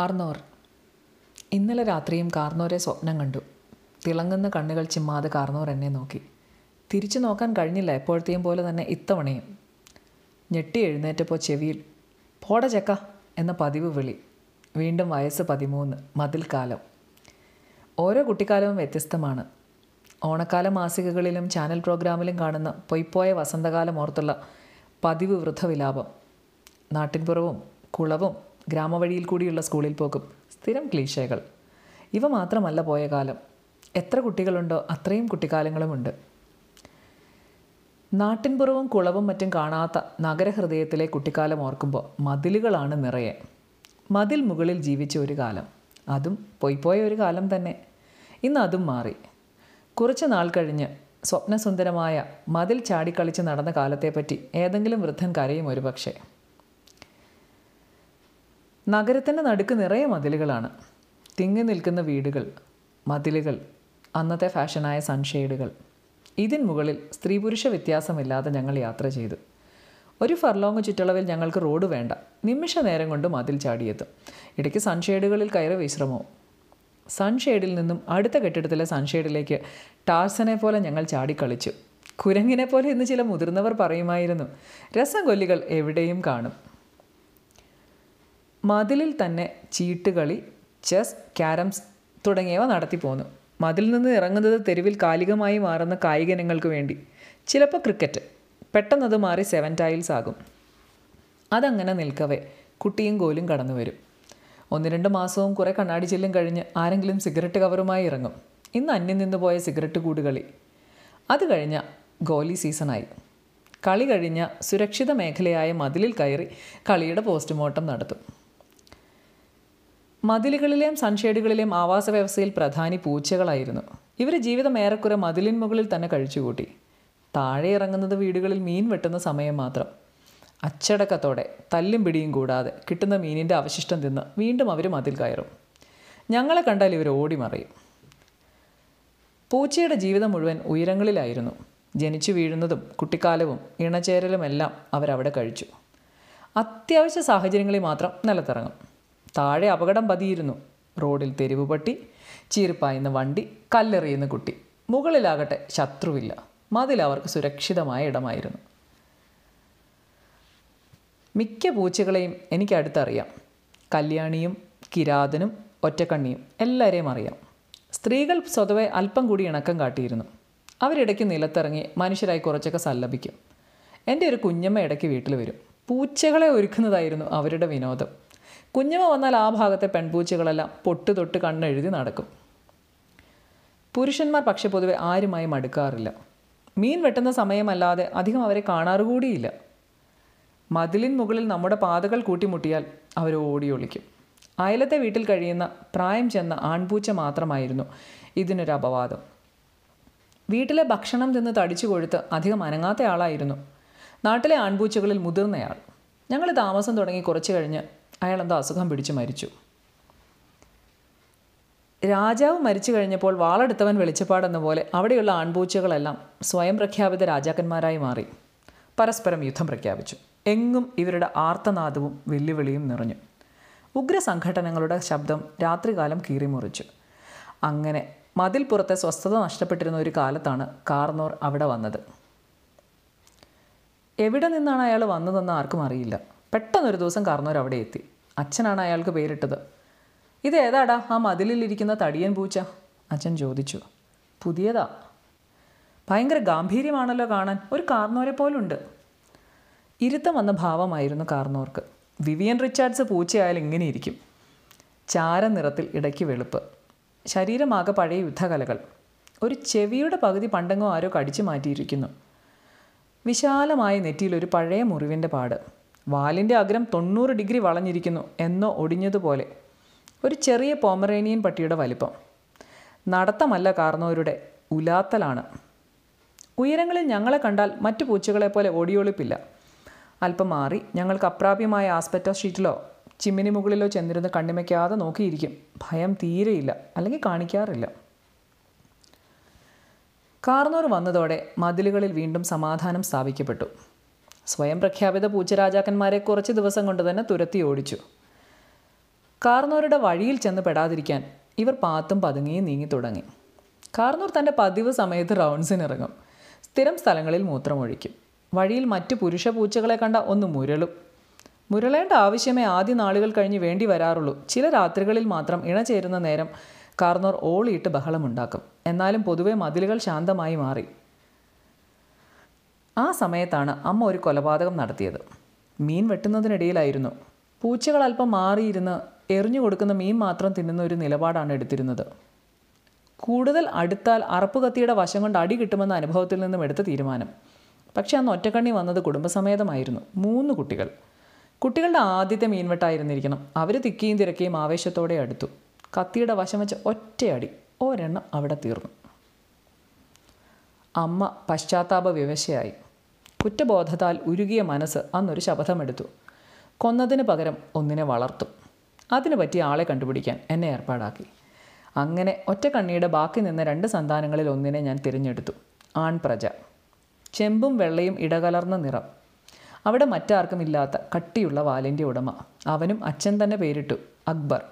കാർന്നോർ. ഇന്നലെ രാത്രിയും കാർന്നോരെ സ്വപ്നം കണ്ടു. തിളങ്ങുന്ന കണ്ണുകൾ ചിമ്മാതെ കാർന്നോർ എന്നെ നോക്കി. തിരിച്ചു നോക്കാൻ കഴിഞ്ഞില്ല എപ്പോഴത്തെയും പോലെ തന്നെ ഇത്തവണയും. ഞെട്ടി എഴുന്നേറ്റപ്പോൾ ചെവിയിൽ പോട ചെക്ക എന്ന പതിവ് വിളി. വീണ്ടും വയസ്സ് പതിമൂന്ന് മതിൽക്കാലം. ഓരോ കുട്ടിക്കാലവും വ്യത്യസ്തമാണ്. ഓണക്കാല മാസികകളിലും ചാനൽ പ്രോഗ്രാമിലും കാണുന്ന പൊയ്പോയ വസന്തകാലം ഓർത്തുള്ള പതിവ് വൃദ്ധവിലാപം. നാട്ടിൻപുറവും കുളവും ഗ്രാമവഴിയിൽ കൂടിയുള്ള സ്കൂളിൽ പോക്കും സ്ഥിരം ക്ലീശകൾ. ഇവ മാത്രമല്ല പോയ കാലം. എത്ര കുട്ടികളുണ്ടോ അത്രയും കുട്ടിക്കാലങ്ങളുമുണ്ട്. നാട്ടിൻപുറവും കുളവും മറ്റും കാണാത്ത നഗരഹൃദയത്തിലെ കുട്ടിക്കാലം ഓർക്കുമ്പോൾ മതിലുകളാണ് നിറയെ. മതിൽ മുകളിൽ ജീവിച്ച ഒരു കാലം. അതും പോയി പോയ ഒരു കാലം തന്നെ. ഇന്ന് അതും മാറി. കുറച്ച് നാൾ കഴിഞ്ഞ് സ്വപ്നസുന്ദരമായ മതിൽ ചാടിക്കളിച്ച് നടന്ന കാലത്തെപ്പറ്റി ഏതെങ്കിലും വൃദ്ധൻ കരയും ഒരുപക്ഷെ. നഗരത്തിന്റെ നടുക്ക് നിറയെ മതിലുകളാണ്. തിങ്ങി നിൽക്കുന്ന വീടുകൾ മതിലുകൾ അന്നത്തെ ഫാഷനായ സൺഷെയ്ഡുകൾ. ഇതിന് മുകളിൽ സ്ത്രീ പുരുഷ വ്യത്യാസമില്ലാതെ ഞങ്ങൾ യാത്ര ചെയ്തു. ഒരു ഫർലോങ് ചുറ്റളവിൽ ഞങ്ങൾക്ക് റോഡ് വേണ്ട. നിമിഷ നേരം കൊണ്ട് മതിൽ ചാടിയെത്തും. ഇടയ്ക്ക് സൺഷെയ്ഡുകളിൽ കയറി വിശ്രമവും സൺഷെയ്ഡിൽ നിന്നും അടുത്ത കെട്ടിടത്തിലെ സൺഷെയ്ഡിലേക്ക് ടാർസനെ പോലെ ഞങ്ങൾ ചാടിക്കളിച്ചു. കുരങ്ങിനെ പോലെ ഇന്ന് ചില മുതിർന്നവർ പറയുമായിരുന്നു രസം രസംകൊല്ലികൾ എവിടെയും കാണും. മതിലിൽ തന്നെ ചീട്ടുകളി ചെസ് ക്യാരംസ് തുടങ്ങിയവ നടത്തിപ്പോന്നു മതിൽ നിന്ന് ഇറങ്ങുന്നത് തെരുവിൽ കാലികമായി മാറുന്ന കായിക ഇനങ്ങൾക്ക് വേണ്ടി. ചിലപ്പോൾ ക്രിക്കറ്റ് പെട്ടെന്നത് മാറി സെവൻ ടൈൽസ് ആകും. അതങ്ങനെ നിൽക്കവേ. കുട്ടിയും കോലും കടന്നു വരും. ഒന്ന് രണ്ട് മാസവും കുറേ കണ്ണാടി ചെല്ലും കഴിഞ്ഞ് ആരെങ്കിലും സിഗരറ്റ് കവറുമായി ഇറങ്ങും. ഇന്ന് അന്യം നിന്ന് പോയ സിഗരറ്റ് കൂടുകളി അത് കഴിഞ്ഞ ഗോലി സീസണായി കളി കഴിഞ്ഞ സുരക്ഷിത മേഖലയായ മതിലിൽ കയറി കളിയുടെ പോസ്റ്റ്മോർട്ടം നടത്തും. മതിലുകളിലെയും സൺഷേഡുകളിലെയും ആവാസ വ്യവസ്ഥയിൽ പ്രധാനി പൂച്ചകളായിരുന്നു. ഇവർ ജീവിതം ഏറെക്കുറെ മതിലിൻ മുകളിൽ തന്നെ കഴിച്ചുകൂട്ടി. താഴെ ഇറങ്ങുന്നത് വീടുകളിൽ മീൻ വെട്ടുന്ന സമയം മാത്രം. അച്ചടക്കത്തോടെ തല്ലും പിടിയും കൂടാതെ കിട്ടുന്ന മീനിന്റെ അവശിഷ്ടം തിന്ന് വീണ്ടും അവർ മതിൽ കയറും. ഞങ്ങളെ കണ്ടാൽ ഇവർ ഓടി മറയും പൂച്ചയുടെ ജീവിതം മുഴുവൻ ഉയരങ്ങളിലായിരുന്നു. ജനിച്ചു വീഴുന്നതും കുട്ടിക്കാലവും ഇണചേരലുമെല്ലാം അവരവിടെ കഴിച്ചു. അത്യാവശ്യ സാഹചര്യങ്ങളിൽ മാത്രം നിലത്തിറങ്ങും. താഴെ അപകടം പതിയിരുന്നു. റോഡിൽ തെരുവ് പട്ടി ചീർപ്പായുന്ന വണ്ടി കല്ലെറിയുന്ന കുട്ടി. മുകളിലാകട്ടെ ശത്രുവില്ല. മതിൽ അവർക്ക് സുരക്ഷിതമായ ഇടമായിരുന്നു. മിക്ക പൂച്ചകളെയും എനിക്ക് അടുത്തറിയാം. കല്യാണിയും കിരാതനും ഒറ്റക്കണ്ണിയും എല്ലാവരെയും അറിയാം. സ്ത്രീകൾ സ്വതവേ അല്പം കൂടി ഇണക്കം കാട്ടിയിരുന്നു. അവരിടയ്ക്ക് നിലത്തിറങ്ങി മനുഷ്യരായി കുറച്ചൊക്കെ സല്ലപിക്കും. എന്റെ ഒരു കുഞ്ഞമ്മ ഇടയ്ക്ക് വീട്ടിൽ വരും. പൂച്ചകളെ ഒരുക്കുന്നതായിരുന്നു അവരുടെ വിനോദം. കുഞ്ഞമ്മ വന്നാൽ ആ ഭാഗത്തെ പെൺപൂച്ചകളെല്ലാം പൊട്ട് തൊട്ട് കണ്ണെഴുതി നടക്കും. പുരുഷന്മാർ പക്ഷെ പൊതുവെ ആരുമായി മടുക്കാറില്ല. മീൻ വെട്ടുന്ന സമയമല്ലാതെ അധികം അവരെ കാണാറുകൂടിയില്ല മതിലിൻ മുകളിൽ നമ്മുടെ പാതകൾ കൂട്ടിമുട്ടിയാൽ അവർ ഓടി ഒളിക്കും. അയലത്തെ വീട്ടിൽ കഴിയുന്ന പ്രായം ചെന്ന ആൺപൂച്ച മാത്രമായിരുന്നു ഇതിനൊരു അപവാദം. വീട്ടിലെ ഭക്ഷണം തിന്ന് തടിച്ചു കൊഴുത്ത് അധികം അനങ്ങാത്ത ആളായിരുന്നു. നാട്ടിലെ ആൺപൂച്ചകളിൽ മുതിർന്നയാൾ. ഞങ്ങൾ താമസം തുടങ്ങി കുറച്ച് കഴിഞ്ഞ് അയാൾ എന്തോ അസുഖം പിടിച്ച് മരിച്ചു. രാജാവ് മരിച്ചു കഴിഞ്ഞപ്പോൾ വാളെടുത്തവൻ വെളിച്ചപ്പാടെന്ന പോലെ അവിടെയുള്ള ആൺപൂച്ചകളെല്ലാം സ്വയം പ്രഖ്യാപിത രാജാക്കന്മാരായി മാറി. പരസ്പരം യുദ്ധം പ്രഖ്യാപിച്ചു. എങ്ങും ഇവരുടെ ആർത്തനാദവും വെല്ലുവിളിയും നിറഞ്ഞു. ഉഗ്ര സംഘടനകളുടെ ശബ്ദം രാത്രികാലം കീറിമുറിച്ചു. അങ്ങനെ മതിൽ പുറത്തെ സ്വസ്ഥത നഷ്ടപ്പെട്ടിരുന്ന ഒരു കാലത്താണ് കാർന്നോർ അവിടെ വന്നത്. എവിടെ നിന്നാണ് അയാൾ വന്നതെന്ന് ആർക്കും അറിയില്ല. പെട്ടെന്നൊരു ദിവസം കാർന്നോർ അവിടെ എത്തി. അച്ഛനാണ് അയാൾക്ക് പേരിട്ടത്. ഇത് ഏതാടാ? ആ മതിലിലിരിക്കുന്ന തടിയൻ പൂച്ച. അച്ഛൻ ചോദിച്ചു. പുതിയതാ. ഭയങ്കര ഗാംഭീര്യമാണല്ലോ കാണാൻ. ഒരു കാർന്നോരെ പോലുണ്ട്. ഇരുത്തം വന്ന ഭാവമായിരുന്നു കാർന്നോർക്ക്. വിവിയൻ റിച്ചാർഡ്സ് പൂച്ചയായാൽ ഇങ്ങനെ ഇരിക്കും ചാര നിറത്തിൽ ഇടയ്ക്ക് വെളുപ്പ്. ശരീരമാകെ പഴയ യുദ്ധകലകൾ. ഒരു ചെവിയുടെ പകുതി പണ്ടെങ്ങോ ആരോ കടിച്ചു മാറ്റിയിരിക്കുന്നു. വിശാലമായ നെറ്റിയിൽ ഒരു പഴയ മുറിവിന്റെ പാട്. വാലിന്റെ അഗ്രം തൊണ്ണൂറ് ഡിഗ്രി വളഞ്ഞിരിക്കുന്നു എന്നോ ഒടിഞ്ഞതുപോലെ. ഒരു ചെറിയ പോമറേനിയൻ പട്ടിയുടെ വലിപ്പം. നടത്തമല്ല കാർന്നവരുടെ ഉലാത്തലാണ്. ഉയരങ്ങളിൽ ഞങ്ങളെ കണ്ടാൽ മറ്റു പൂച്ചകളെപ്പോലെ ഓടിയൊളിപ്പില്ല. അല്പം മാറി ഞങ്ങൾക്ക് അപ്രാപ്യമായ ആസ്പെറ്റോ ഷീറ്റിലോ ചിമ്മിനി മുകളിലോ ചെന്നിരുന്ന് കണ്ണിമയ്ക്കാതെ നോക്കിയിരിക്കും. ഭയം തീരെയില്ല അല്ലെങ്കിൽ കാണിക്കാറില്ല. കാർന്നൂർ വന്നതോടെ മതിലുകളിൽ വീണ്ടും സമാധാനം സ്ഥാപിക്കപ്പെട്ടു. സ്വയം പ്രഖ്യാപിത പൂച്ചരാജാക്കന്മാരെ കുറച്ച് ദിവസം കൊണ്ട് തന്നെ തുരത്തി ഓടിച്ചു. കാർന്നോരുടെ വഴിയിൽ ചെന്ന് പെടാതിരിക്കാൻ ഇവർ പാത്തും പതുങ്ങിയും നീങ്ങി തുടങ്ങി. കാർന്നൂർ തന്റെ പതിവ് സമയത്ത് റൗണ്ട്സിനിറങ്ങും സ്ഥിരം സ്ഥലങ്ങളിൽ മൂത്രമൊഴിക്കും. വഴിയിൽ മറ്റു പുരുഷ പൂച്ചകളെ കണ്ട ഒന്ന് മുരളും. മുരളേണ്ട ആവശ്യമേ ആദ്യ നാളുകൾ കഴിഞ്ഞ് വേണ്ടി വരാറുള്ളൂ. ചില രാത്രികളിൽ മാത്രം ഇണചേരുന്ന നേരം കാർന്നോർ ഓളിയിട്ട് ബഹളമുണ്ടാക്കും. എന്നാലും പൊതുവെ മതിലുകൾ ശാന്തമായി മാറി. ആ സമയത്താണ് അമ്മ ഒരു കൊലപാതകം നടത്തിയത്. മീൻ വെട്ടുന്നതിനിടയിലായിരുന്നു. പൂച്ചകൾ അല്പം മാറിയിരുന്ന് എറിഞ്ഞു കൊടുക്കുന്ന മീൻ മാത്രം തിന്നുന്ന ഒരു നിലപാടാണ് എടുത്തിരുന്നത്. കൂടുതൽ അടുത്താൽ അറപ്പ് കത്തിയുടെ വശം കൊണ്ട് അടി കിട്ടുമെന്ന അനുഭവത്തിൽ നിന്നും എടുത്ത തീരുമാനം. പക്ഷെ അന്ന് ഒറ്റക്കണ്ണി വന്നത് കുടുംബസമേതമായിരുന്നു. മൂന്ന് കുട്ടികൾ. കുട്ടികളുടെ ആദ്യത്തെ മീൻവെട്ടായിരുന്നിരിക്കണം അവർ തിക്കിയും തിരക്കിയും ആവേശത്തോടെ അടുത്തു. കത്തിയുടെ വശം വെച്ച് ഒറ്റയടി. ഒരെണ്ണം അവിടെ തീർന്നു. അമ്മ പശ്ചാത്താപ വിവശയായി. കുറ്റബോധത്താൽ ഉരുകിയ മനസ്സ് അന്നൊരു ശപഥമെടുത്തു. കൊന്നതിന് പകരം ഒന്നിനെ വളർത്തും. അതിനു പറ്റിയ ആളെ കണ്ടുപിടിക്കാൻ എന്നെ ഏർപ്പാടാക്കി. അങ്ങനെ ഒറ്റക്കണ്ണിയുടെ ബാക്കി നിന്ന രണ്ട് സന്താനങ്ങളിൽ ഒന്നിനെ ഞാൻ തിരഞ്ഞെടുത്തു. ആൺപ്രജ. ചെമ്പും വെള്ളയും ഇടകലർന്ന നിറം. അവിടെ മറ്റാർക്കും ഇല്ലാത്ത കട്ടിയുള്ള വാലിന്റെ ഉടമ. അവനും അച്ഛൻ തന്നെ പേരിട്ടു അക്ബർ.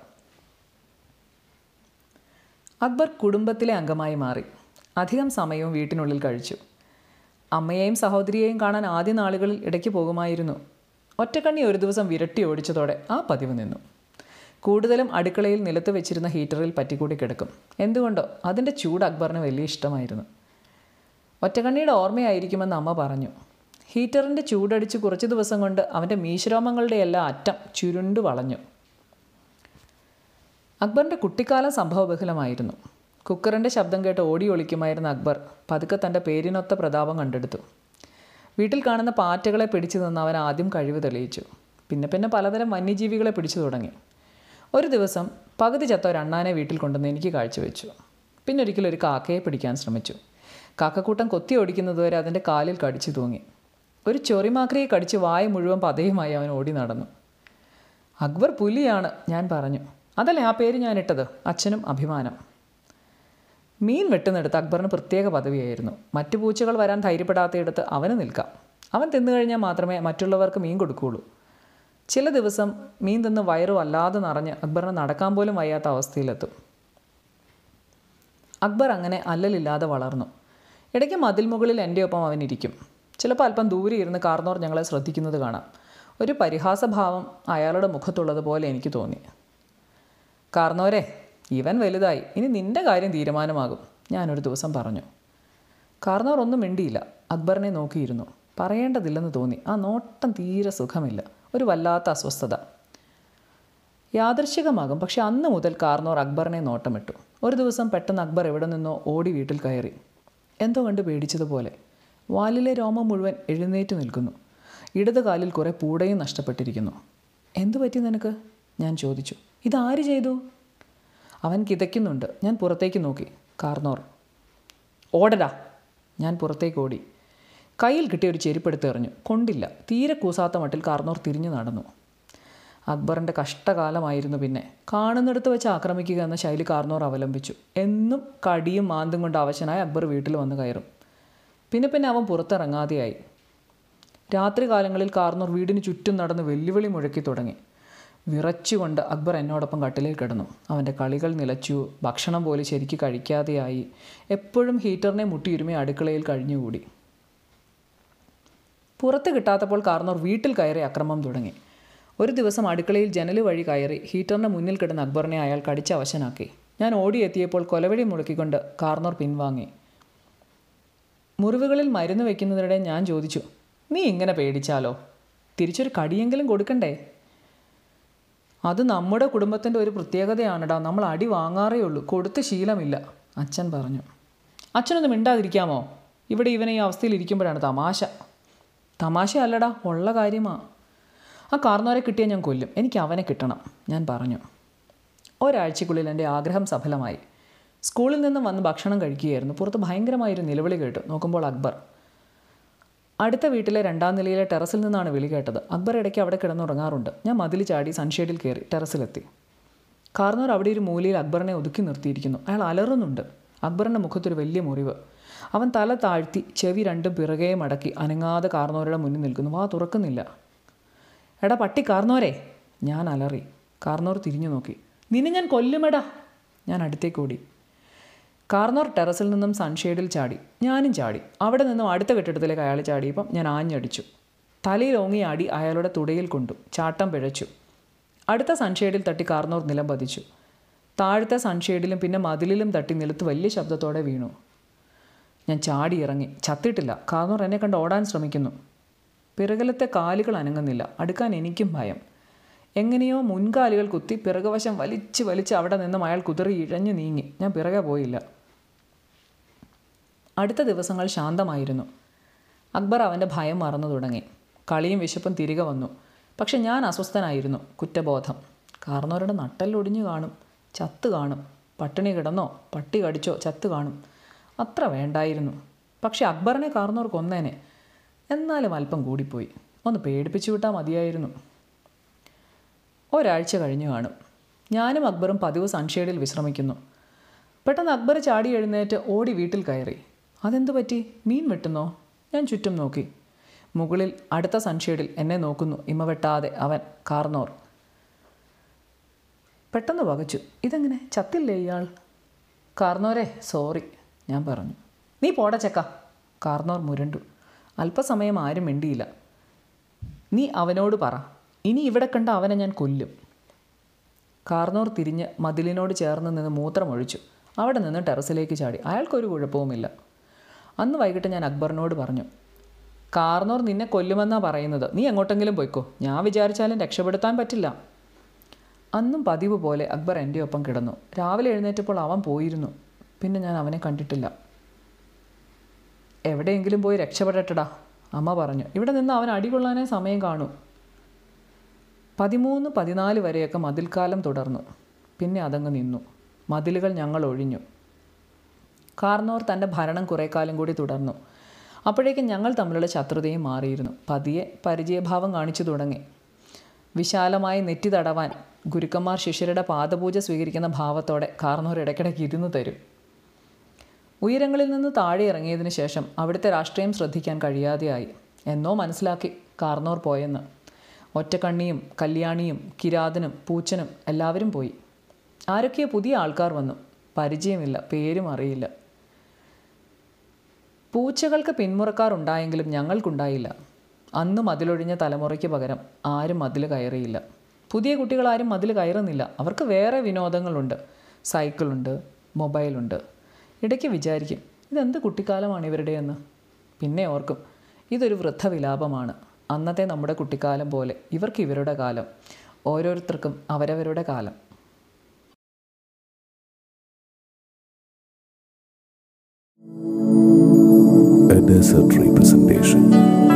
അക്ബർ കുടുംബത്തിലെ അംഗമായി മാറി. അധികം സമയവും വീട്ടിനുള്ളിൽ കഴിച്ചു. അമ്മയെയും സഹോദരിയെയും കാണാൻ ആദ്യ നാളുകളിൽ ഇടയ്ക്ക് പോകുമായിരുന്നു. ഒറ്റക്കണ്ണി ഒരു ദിവസം വിരട്ടി ഓടിച്ചതോടെ ആ പതിവ് നിന്നു. കൂടുതലും അടുക്കളയിൽ നിലത്ത് വെച്ചിരുന്ന ഹീറ്ററിൽ പറ്റിക്കൂടി കിടക്കും. എന്തുകൊണ്ടോ അതിന്റെ ചൂട് അക്ബറിന് വലിയ ഇഷ്ടമായിരുന്നു. ഒറ്റക്കണ്ണിയുടെ ഓർമ്മയായിരിക്കുമെന്ന് അമ്മ പറഞ്ഞു. ഹീറ്ററിന്റെ ചൂടടിച്ച് കുറച്ച് ദിവസം കൊണ്ട് അവന്റെ മീശരോമങ്ങളുടെ എല്ലാ അറ്റം ചുരുണ്ടു വളഞ്ഞു. അക്ബറിന്റെ കുട്ടിക്കാലം സംഭവബഹുലമായിരുന്നു. കുക്കറിന്റെ ശബ്ദം കേട്ട് ഓടി ഒളിക്കുമായിരുന്ന അക്ബർ പതുക്കെ തന്റെ പേരിനൊത്ത പ്രതാപം കണ്ടെടുത്തു. വീട്ടിൽ കാണുന്ന പാറ്റകളെ പിടിച്ചു നിന്ന് അവൻ ആദ്യം കഴിവ് തെളിയിച്ചു. പിന്നെ പിന്നെ പലതരം വന്യജീവികളെ പിടിച്ചു തുടങ്ങി. ഒരു ദിവസം പകുതി ചത്ത ഒരു അണ്ണാനെ വീട്ടിൽ കൊണ്ടുവന്ന് എനിക്ക് കാഴ്ചവെച്ചു. പിന്നെ ഒരിക്കലും ഒരു കാക്കയെ പിടിക്കാൻ ശ്രമിച്ചു. കാക്കക്കൂട്ടം കൊത്തി ഓടിക്കുന്നതുവരെ അതിന്റെ കാലിൽ കടിച്ചു തൂങ്ങി. ഒരു ചൊറിമാക്രിയെ കടിച്ച് വായ മുഴുവൻ പതയുമായി അവൻ ഓടി നടന്നു. അക്ബർ പുലിയാണ് ഞാൻ പറഞ്ഞു. അതല്ലേ ആ പേര് ഞാൻ ഇട്ടത്? അച്ഛനും അഭിമാനം. മീൻ വെട്ടുന്നിടത്ത് അക്ബറിന് പ്രത്യേക പദവിയായിരുന്നു. മറ്റു പൂച്ചകൾ വരാൻ ധൈര്യപ്പെടാത്തയിടത്ത് അവന് നിൽക്കാം. അവൻ തിന്നു കഴിഞ്ഞാൽ മാത്രമേ മറ്റുള്ളവർക്ക് മീൻ കൊടുക്കുകയുള്ളൂ. ചില ദിവസം മീൻ തിന്ന് വയറു വല്ലാതെ നിറഞ്ഞ് അക്ബറിന് നടക്കാൻ പോലും വയ്യാത്ത അവസ്ഥയിലെത്തും. അക്ബർ അങ്ങനെ അല്ലലില്ലാതെ വളർന്നു. ഇടയ്ക്ക് മതിൽ മുകളിൽ എന്റെ ഒപ്പം അവൻ ഇരിക്കും. ചിലപ്പോൾ അല്പം ദൂരെ ഇരുന്ന് കാർന്നോർ ഞങ്ങളെ ശ്രദ്ധിക്കുന്നത് കാണാം. ഒരു പരിഹാസഭാവം അയാളുടെ മുഖത്തുള്ളതുപോലെ എനിക്ക് തോന്നി. കാർന്നോരെ ഇവൻ വലുതായി. ഇനി നിന്റെ കാര്യം തീരുമാനമാകും. ഞാനൊരു ദിവസം പറഞ്ഞു. കാർന്നവർ ഒന്നും മിണ്ടിയില്ല. അക്ബറിനെ നോക്കിയിരുന്നു. പറയേണ്ടതില്ലെന്ന് തോന്നി. ആ നോട്ടം തീരെ സുഖമില്ല. ഒരു വല്ലാത്ത അസ്വസ്ഥത. യാദൃശികമാകും പക്ഷെ അന്ന് മുതൽ കാർന്നോർ അക്ബറിനെ നോട്ടമിട്ടു. ഒരു ദിവസം പെട്ടെന്ന് അക്ബർ എവിടെ നിന്നോ ഓടി വീട്ടിൽ കയറി. എന്തോ കണ്ട് പേടിച്ചതുപോലെ. വാലിലെ രോമം മുഴുവൻ എഴുന്നേറ്റ് നിൽക്കുന്നു. ഇടത് കാലിൽ കുറേ പൂടയും നഷ്ടപ്പെട്ടിരിക്കുന്നു. എന്തു പറ്റി നിനക്ക്? ഞാൻ ചോദിച്ചു. ഇതാര് ചെയ്തു? അവൻ കിതയ്ക്കുന്നുണ്ട്. ഞാൻ പുറത്തേക്ക് നോക്കി. കാർന്നോർ ഓടടാ. ഞാൻ പുറത്തേക്ക് ഓടി. കയ്യിൽ കിട്ടിയ ഒരു ചെരുപ്പെടുത്ത് എറിഞ്ഞു. കൊണ്ടില്ല. തീരെ കൂസാത്ത മട്ടിൽ കാർന്നോർ തിരിഞ്ഞു നടന്നു. അക്ബറിന്റെ കഷ്ടകാലമായിരുന്നു പിന്നെ. കാണുന്നിടത്ത് വെച്ച് ആക്രമിക്കുക എന്ന ശൈലി കാർന്നോർ അവലംബിച്ചു. എന്നും കടിയും മാന്തും കൊണ്ട് അവശനായി അക്ബർ വീട്ടിൽ വന്ന് കയറും. പിന്നെ പിന്നെ അവൻ പുറത്തിറങ്ങാതെയായി. രാത്രി കാലങ്ങളിൽ കാർന്നോർ വീടിന് ചുറ്റും നടന്ന് വെല്ലുവിളി മുഴക്കി തുടങ്ങി. വിറച്ചുകൊണ്ട് അക്ബർ എന്നോടൊപ്പം കട്ടിലിൽ കിടന്നു. അവന്റെ കളികൾ നിലച്ചു. ഭക്ഷണം പോലെ ശരിക്ക് കഴിക്കാതെയായി. എപ്പോഴും ഹീറ്ററിനെ മുട്ടിയിരുമി അടുക്കളയിൽ കഴിഞ്ഞുകൂടി. പുറത്ത് കിട്ടാത്തപ്പോൾ കാർന്നോർ വീട്ടിൽ കയറി അക്രമം തുടങ്ങി. ഒരു ദിവസം അടുക്കളയിൽ ജനൽ വഴി കയറി ഹീറ്ററിന്റെ മുന്നിൽ കിടന്ന അക്ബറിനെ അയാൾ കടിച്ച അവശനാക്കി ഞാൻ ഓടിയെത്തിയപ്പോൾ കൊലവഴി മുളക്കിക്കൊണ്ട് കാർന്നോർ പിൻവാങ്ങി. മുറിവുകളിൽ മരുന്ന് വയ്ക്കുന്നതിനിടെ ഞാൻ ചോദിച്ചു നീ ഇങ്ങനെ പേടിച്ചാലോ? തിരിച്ചൊരു കടിയെങ്കിലും കൊടുക്കണ്ടേ? അത് നമ്മുടെ കുടുംബത്തിന്റെ ഒരു പ്രത്യേകതയാണെടാ. നമ്മൾ അടി വാങ്ങാറേ ഉള്ളൂ. കൊടുത്ത് ശീലമില്ല. അച്ഛൻ പറഞ്ഞു. അച്ഛനൊന്ന് മിണ്ടാതിരിക്കാമോ? ഇവിടെ ഇവനെ ഈ അവസ്ഥയിൽ ഇരിക്കുമ്പോഴാണ് തമാശ. തമാശ അല്ലടാ ഉള്ള കാര്യമാ. ആ കാർന്നോരെ കിട്ടിയാൽ ഞാൻ കൊല്ലും. എനിക്ക് അവനെ കിട്ടണം ഞാൻ പറഞ്ഞു. ഒരാഴ്ചക്കുള്ളിൽ എന്റെ ആഗ്രഹം സഫലമായി. സ്കൂളിൽ നിന്നും വന്ന് ഭക്ഷണം കഴിക്കുകയായിരുന്നു. പുറത്ത് ഭയങ്കരമായൊരു നിലവിളി കേട്ടു. നോക്കുമ്പോൾ അക്ബർ. അടുത്ത വീട്ടിലെ രണ്ടാം നിലയിലെ ടെറസിൽ നിന്നാണ് വിളി കേട്ടത്. അക്ബർ ഇടയ്ക്ക് അവിടെ കിടന്നുറങ്ങാറുണ്ട്. ഞാൻ മതിൽ ചാടി സൺഷെയ്ഡിൽ കയറി ടെറസിലെത്തി. കാർന്നോർ അവിടെ ഒരു മൂലയിൽ അക്ബറിനെ ഒതുക്കി നിർത്തിയിരിക്കുന്നു. അയാൾ അലറുന്നുണ്ട്. അക്ബറിന്റെ മുഖത്തൊരു വലിയ മുറിവ്. അവൻ തല താഴ്ത്തി ചെവി രണ്ടും പിറകേ മടക്കി അനങ്ങാതെ കാർന്നോരുടെ മുന്നിൽ നിൽക്കുന്നു. വാ തുറക്കുന്നില്ല. എടാ പട്ടി കാർന്നോരെ. ഞാൻ അലറി. കാർന്നോർ തിരിഞ്ഞു നോക്കി നിന്നെ ഞാൻ കൊല്ലുമെടാ. ഞാൻ അടുത്തേക്ക് ഓടി. കാർന്നോർ ടെറസിൽ നിന്നും സൺഷെയ്ഡിൽ ചാടി. ഞാനും ചാടി. അവിടെ നിന്നും അടുത്ത കെട്ടിടത്തിലേക്ക് അയാൾ ചാടിയപ്പം ഞാൻ ആഞ്ഞടിച്ചു. തലയിൽ ഓങ്ങി അയാളുടെ തുടയിൽ കൊണ്ടു. ചാട്ടം പിഴച്ചു. അടുത്ത സൺഷെയ്ഡിൽ തട്ടി കാർന്നോർ നിലം പതിച്ചു. താഴത്തെ സൺഷെയ്ഡിലും പിന്നെ മതിലിലും തട്ടി നിലത്ത് വലിയ ശബ്ദത്തോടെ വീണു. ഞാൻ ചാടി ഇറങ്ങി. ചത്തിട്ടില്ല. കാർന്നോർ എന്നെ കണ്ട് ഓടാൻ ശ്രമിക്കുന്നു. പിറകിലത്തെ കാലുകൾ അനങ്ങുന്നില്ല. അടുക്കാൻ എനിക്കും ഭയം. എങ്ങനെയോ മുൻകാലുകൾ കുത്തി പിറകുവശം വലിച്ച് വലിച്ച് അവിടെ നിന്നും അയാൾ കുതിറി ഇഴഞ്ഞു നീങ്ങി. ഞാൻ പിറകെ പോയില്ല. അടുത്ത ദിവസങ്ങൾ ശാന്തമായിരുന്നു. അക്ബർ അവന്റെ ഭയം മറന്നു തുടങ്ങി. കളിയും വിശപ്പും തിരികെ വന്നു. പക്ഷെ ഞാൻ അസ്വസ്ഥനായിരുന്നു. കുറ്റബോധം. കാർന്നവരുടെ നട്ടല്ലൊടിഞ്ഞു കാണും. ചത്ത് കാണും. പട്ടിണി കിടന്നോ? പട്ടി കടിച്ചോ? ചത്ത് കാണും. അത്ര വേണ്ടായിരുന്നു. പക്ഷെ അക്ബറിനെ കാർന്നവർ കൊന്നേനെ. എന്നാലും അല്പം കൂടിപ്പോയി. ഒന്ന് പേടിപ്പിച്ചു വിട്ടാൽ മതിയായിരുന്നു. ഒരാഴ്ച കഴിഞ്ഞു കാണും. ഞാനും അക്ബറും പതിവ് സൺഷെയ്ഡിൽ വിശ്രമിക്കുന്നു. പെട്ടെന്ന് അക്ബർ ചാടി എഴുന്നേറ്റ് ഓടി വീട്ടിൽ കയറി. അതെന്തു പറ്റി? മീൻ വെട്ടുന്നോ? ഞാൻ ചുറ്റും നോക്കി. മുകളിൽ അടുത്ത സൺഷെയ്ഡിൽ എന്നെ നോക്കുന്നു ഇമ വെട്ടാതെ അവൻ കാർന്നോർ. പെട്ടെന്ന് വകച്ചു. ഇതെങ്ങനെ? ചത്തില്ലേ ഇയാൾ? കാർന്നോരെ സോറി ഞാൻ പറഞ്ഞു. നീ പോട ചെക്ക. കാർന്നോർ മുരണ്ടു. അല്പസമയം ആരും മിണ്ടിയില്ല. നീ അവനോട് പറ. ഇനി ഇവിടെ കണ്ട അവനെ ഞാൻ കൊല്ലും. കാർന്നോർ തിരിഞ്ഞ് മതിലിനോട് ചേർന്ന് നിന്ന് മൂത്രമൊഴിച്ചു. അവിടെ നിന്ന് ടെറസിലേക്ക് ചാടി. അയാൾക്കൊരു കുഴപ്പവുമില്ല. അന്ന് വൈകിട്ട് ഞാൻ അക്ബറിനോട് പറഞ്ഞു കാർന്നോർ നിന്നെ കൊല്ലുമെന്നാണ് പറയുന്നത്. നീ എങ്ങോട്ടെങ്കിലും പോയിക്കോ. ഞാൻ വിചാരിച്ചാലും രക്ഷപ്പെടുത്താൻ പറ്റില്ല. അന്നും പതിവ് പോലെ അക്ബർ എന്റെ ഒപ്പം കിടന്നു. രാവിലെ എഴുന്നേറ്റപ്പോൾ അവൻ പോയിരുന്നു. പിന്നെ ഞാൻ അവനെ കണ്ടിട്ടില്ല. എവിടെയെങ്കിലും പോയി രക്ഷപ്പെടട്ടടാ അമ്മ പറഞ്ഞു. ഇവിടെ നിന്ന് അവൻ അടികൊള്ളാനേ സമയം കാണൂ. പതിമൂന്ന് പതിനാല് വരെയൊക്കെ മതിൽക്കാലം തുടർന്നു. പിന്നെ അതങ്ങ് നിന്നു. മതിലുകൾ ഞങ്ങൾ ഒഴിഞ്ഞു. കാർന്നോർ തന്റെ ഭരണം കുറേക്കാലം കാലം കൂടി തുടർന്നു. അപ്പോഴേക്കും ഞങ്ങൾ തമ്മിലുള്ള ശത്രുതയും മാറിയിരുന്നു. പതിയെ പരിചയഭാവം കാണിച്ചു തുടങ്ങി. വിശാലമായി നെറ്റി തടവാൻ ഗുരുക്കന്മാർ ശിഷ്യരുടെ പാദപൂജ സ്വീകരിക്കുന്ന ഭാവത്തോടെ കാർന്നോർ ഇടയ്ക്കിടയ്ക്ക് ഇരുന്ന് തരും. ഉയരങ്ങളിൽ നിന്ന് താഴെ ഇറങ്ങിയതിന് ശേഷം അവിടുത്തെ രാഷ്ട്രീയം ശ്രദ്ധിക്കാൻ കഴിയാതെയായി. എന്നോ മനസ്സിലാക്കി കാർന്നോർ പോയെന്ന്. ഒറ്റക്കണ്ണിയും കല്യാണിയും കിരാതനും പൂച്ചനും എല്ലാവരും പോയി. ആരൊക്കെയോ പുതിയ ആൾക്കാർ വന്നു. പരിചയമില്ല പേരും അറിയില്ല. പൂച്ചകൾക്ക് പിന്മുറക്കാറുണ്ടായെങ്കിലും ഞങ്ങൾക്കുണ്ടായില്ല. അന്ന് മതിലൊഴിഞ്ഞ തലമുറയ്ക്ക് പകരം ആരും മതിൽ കയറിയില്ല. പുതിയ കുട്ടികളാരും മതിൽ കയറുന്നില്ല. അവർക്ക് വേറെ വിനോദങ്ങളുണ്ട്. സൈക്കിളുണ്ട് മൊബൈലുണ്ട്. ഇടയ്ക്ക് വിചാരിക്കും ഇതെന്ത് കുട്ടിക്കാലമാണ് ഇവരുടെയെന്ന്? പിന്നെ ഓർക്കും ഇതൊരു വൃദ്ധവിലാപമാണ്. അന്നത്തെ നമ്മുടെ കുട്ടിക്കാലം പോലെ ഇവർക്ക് ഇവരുടെ കാലം. ഓരോരുത്തർക്കും അവരവരുടെ കാലം. is at representation.